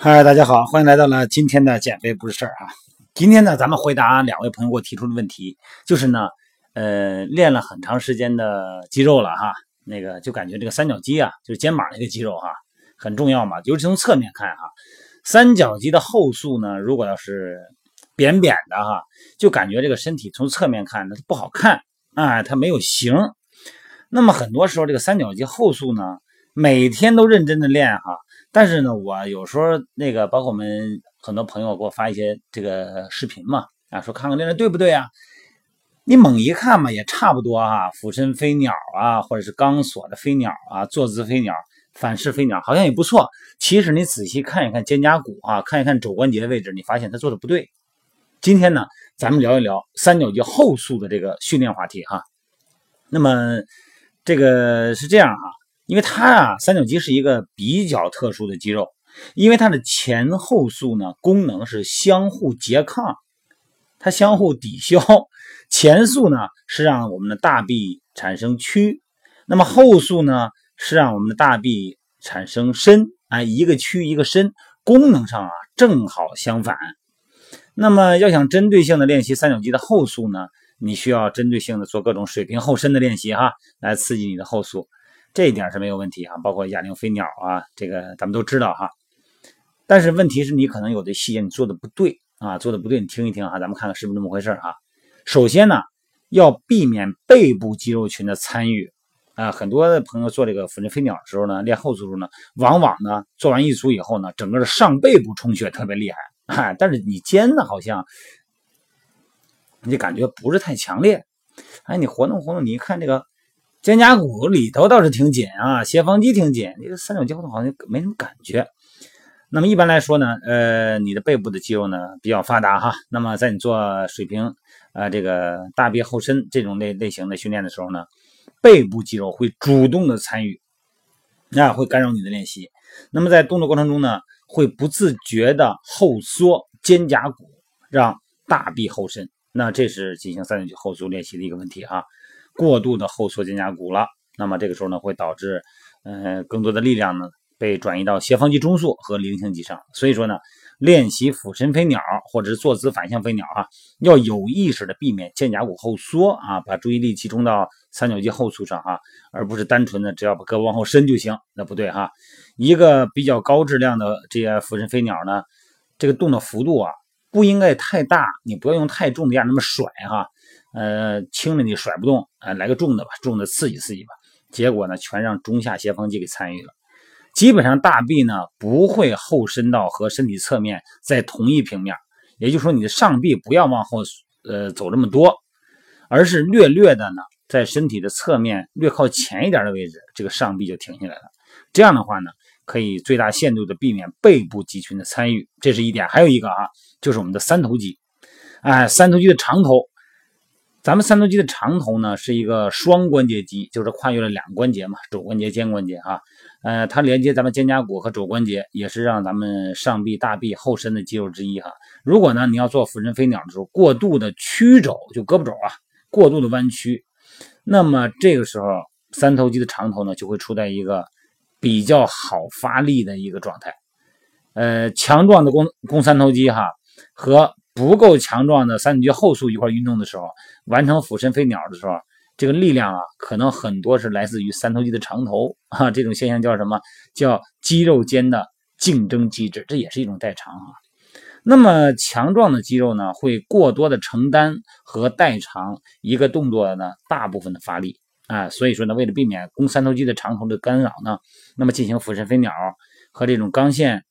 嗨，大家好，欢迎来到了今天的减肥不是事儿啊。今天呢，咱们回答两位朋友给我提出的问题，就是呢，呃，练了很长时间的肌肉了哈，那个就感觉这个三角肌啊，就是肩膀那个肌肉哈，很重要嘛，尤其从侧面看哈，三角肌的后束呢，如果要是扁扁的哈，就感觉这个身体从侧面看它不好看啊，它没有型。那么很多时候这个三角肌后束呢，每天都认真的练哈。但是呢，我有时候那个，包括我们很多朋友给我发一些这个视频嘛，啊，说看看练的对不对啊？你猛一看嘛，也差不多啊，俯身飞鸟啊，或者是钢索的飞鸟啊，坐姿飞鸟、反式飞鸟，好像也不错。其实你仔细看一看肩胛骨啊，看一看肘关节的位置，你发现他做的不对。今天呢，咱们聊一聊三角肌后束的这个训练话题哈。那么这个是这样哈。因为它啊，三角肌是一个比较特殊的肌肉，因为它的前后束呢功能是相互拮抗，它相互抵消。前束呢是让我们的大臂产生屈，那么后束呢是让我们的大臂产生伸。啊，一个屈一个伸，功能上啊正好相反。那么要想针对性的练习三角肌的后束呢，你需要针对性的做各种水平后伸的练习哈，来刺激你的后束。这一点是没有问题哈，包括哑铃飞鸟啊，这个咱们都知道哈。但是问题是你可能有的细节你做的不对啊，做的不对，你听一听哈，咱们看看是不是这么回事啊。首先呢，要避免背部肌肉群的参与啊。很多的朋友做这个俯身飞鸟的时候呢，练后束呢，往往呢做完一组以后呢，整个的上背部充血特别厉害啊，但是你肩呢好像你感觉不是太强烈。哎，你活动活动，你一看这个。肩胛骨里头倒是挺紧啊，斜方肌挺紧，这个三角肌好像没什么感觉。那么一般来说呢，呃，你的背部的肌肉呢比较发达哈。那么在你做水平啊这个大臂后伸这种类类型的训练的时候呢，背部肌肉会主动的参与，那会干扰你的练习。那么在动作过程中呢，会不自觉的后缩肩胛骨，让大臂后伸。那这是进行三角肌后束练习的一个问题啊。过度的后缩肩胛骨了，那么这个时候呢，会导致，呃，更多的力量呢被转移到斜方肌中束和菱形肌上。所以说呢，练习俯身飞鸟或者是坐姿反向飞鸟啊，要有意识的避免肩胛骨后缩啊，把注意力集中到三角肌后束上啊，而不是单纯的只要把胳膊往后伸就行，那不对哈。一个比较高质量的这些俯身飞鸟呢，这个动的幅度啊不应该太大，你不要用太重的压那么甩哈。呃，轻的你甩不动，啊，来个重的吧，重的刺激刺激吧。结果呢，全让中下斜方肌给参与了。基本上大臂呢不会后伸到和身体侧面在同一平面，也就是说你的上臂不要往后呃走这么多，而是略略的呢在身体的侧面略靠前一点的位置，这个上臂就停下来了。这样的话呢，可以最大限度的避免背部肌群的参与，这是一点。还有一个啊，就是我们的三头肌，哎，三头肌的长头。咱们三头肌的长头呢，是一个双关节肌，就是跨越了两个关节嘛，肘关节、肩关节啊。呃，它连接咱们肩胛骨和肘关节，也是让咱们上臂、大臂后伸的肌肉之一哈。如果呢，你要做俯身飞鸟的时候，过度的曲肘，就胳膊肘啊，过度的弯曲，那么这个时候三头肌的长头呢，就会处在一个比较好发力的一个状态。呃，强壮的肱肱三头肌哈和。不够强壮的三角肌后束一块运动的时候，完成俯身飞鸟的时候，这个力量啊，可能很多是来自于三头肌的长头啊。这种现象叫什么？叫肌肉间的竞争机制，这也是一种代偿啊。那么强壮的肌肉呢，会过多的承担和代偿一个动作呢大部分的发力啊。所以说呢，为了避免肱三头肌的长头的干扰呢，那么进行俯身飞鸟和这种钢线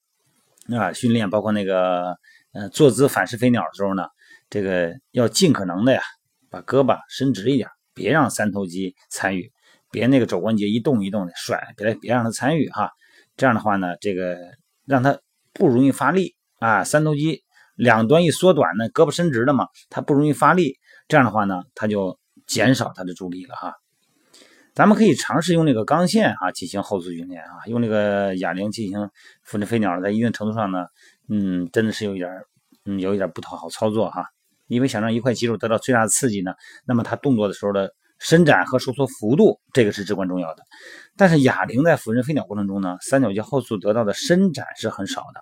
啊训练，包括那个。呃，坐姿反式飞鸟的时候呢，这个要尽可能的呀，把胳膊伸直一点，别让三头肌参与，别那个肘关节一动一动的甩，别别让它参与哈。这样的话呢，这个让它不容易发力啊。三头肌两端一缩短呢，胳膊伸直了嘛，它不容易发力。这样的话呢，它就减少它的助力了哈。咱们可以尝试用那个钢线啊进行后速训练啊，用那个哑铃进行俯身飞鸟，在一定程度上呢，嗯，真的是有一点，嗯，有一点不太好操作哈。因为想让一块肌肉得到最大的刺激呢，那么它动作的时候的伸展和收缩幅度，这个是至关重要的。但是哑铃在俯身飞鸟过程中呢，三角肌后束得到的伸展是很少的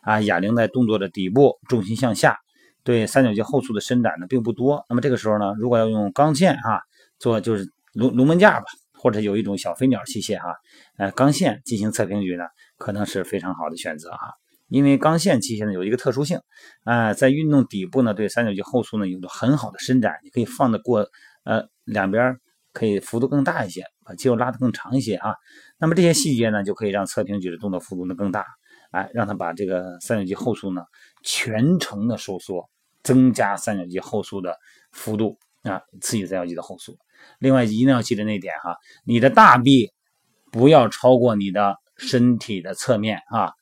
啊。哑铃在动作的底部重心向下，对三角肌后束的伸展呢并不多。那么这个时候呢，如果要用钢线哈做就是龙龙门架吧，或者有一种小飞鸟器械哈，呃钢线进行侧平举呢，可能是非常好的选择哈。因为钢线器械呢有一个特殊性啊，在运动底部呢对三角肌后束呢有着很好的伸展，你可以放得过呃两边可以幅度更大一些，把肌肉拉得更长一些啊。那么这些细节呢就可以让侧平举的动作幅度呢更大，哎，让它把这个三角肌后束呢全程的收缩，增加三角肌后束的幅度啊，刺激三角肌的后束。另外一定要记得那点哈，你的大臂不要超过你的身体的侧面啊。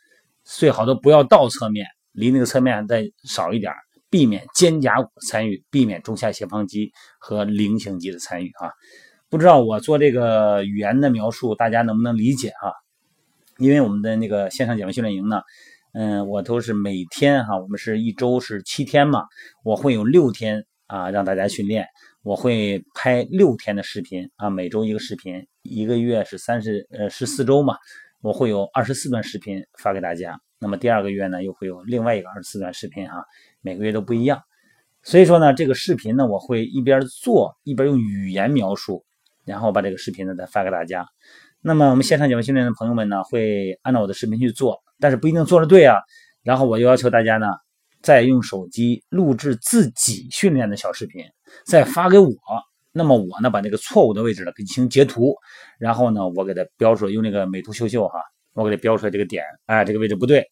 最好都不要倒侧面，离那个侧面再少一点，避免肩胛骨参与，避免中下斜方肌和菱形肌的参与啊。不知道我做这个语言的描述，大家能不能理解啊？因为我们的那个线上减肥训练营呢，嗯，我都是每天哈，我们是一周是七天嘛，我会有六天啊让大家训练，我会拍六天的视频啊，每周一个视频，一个月是三十呃十四周嘛。我会有二十四段视频发给大家，那么第二个月呢，又会有另外一个二十四段视频哈，每个月都不一样。所以说呢，这个视频呢，我会一边做一边用语言描述，然后把这个视频呢再发给大家。那么我们线上减肥训练的朋友们呢，会按照我的视频去做，但是不一定做的对啊。然后我又要求大家呢，再用手机录制自己训练的小视频，再发给我。那么我呢，把那个错误的位置呢，给进行截图，然后呢，我给它标出来，用那个美图秀秀哈，我给它标出来这个点，哎，这个位置不对，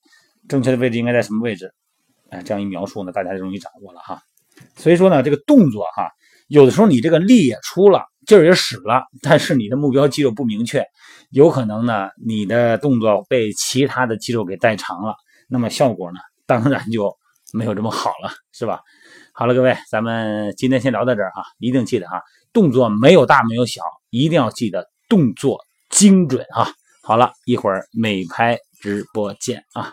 正确的位置应该在什么位置？哎，这样一描述呢，大家就容易掌握了哈。所以说呢，这个动作哈，有的时候你这个力也出了，劲儿也使了，但是你的目标肌肉不明确，有可能呢，你的动作被其他的肌肉给代偿了，那么效果呢，当然就没有这么好了，是吧？好了，各位，咱们今天先聊到这儿哈，一定记得啊，动作没有大没有小，一定要记得动作精准啊。好了，一会儿美拍直播见啊。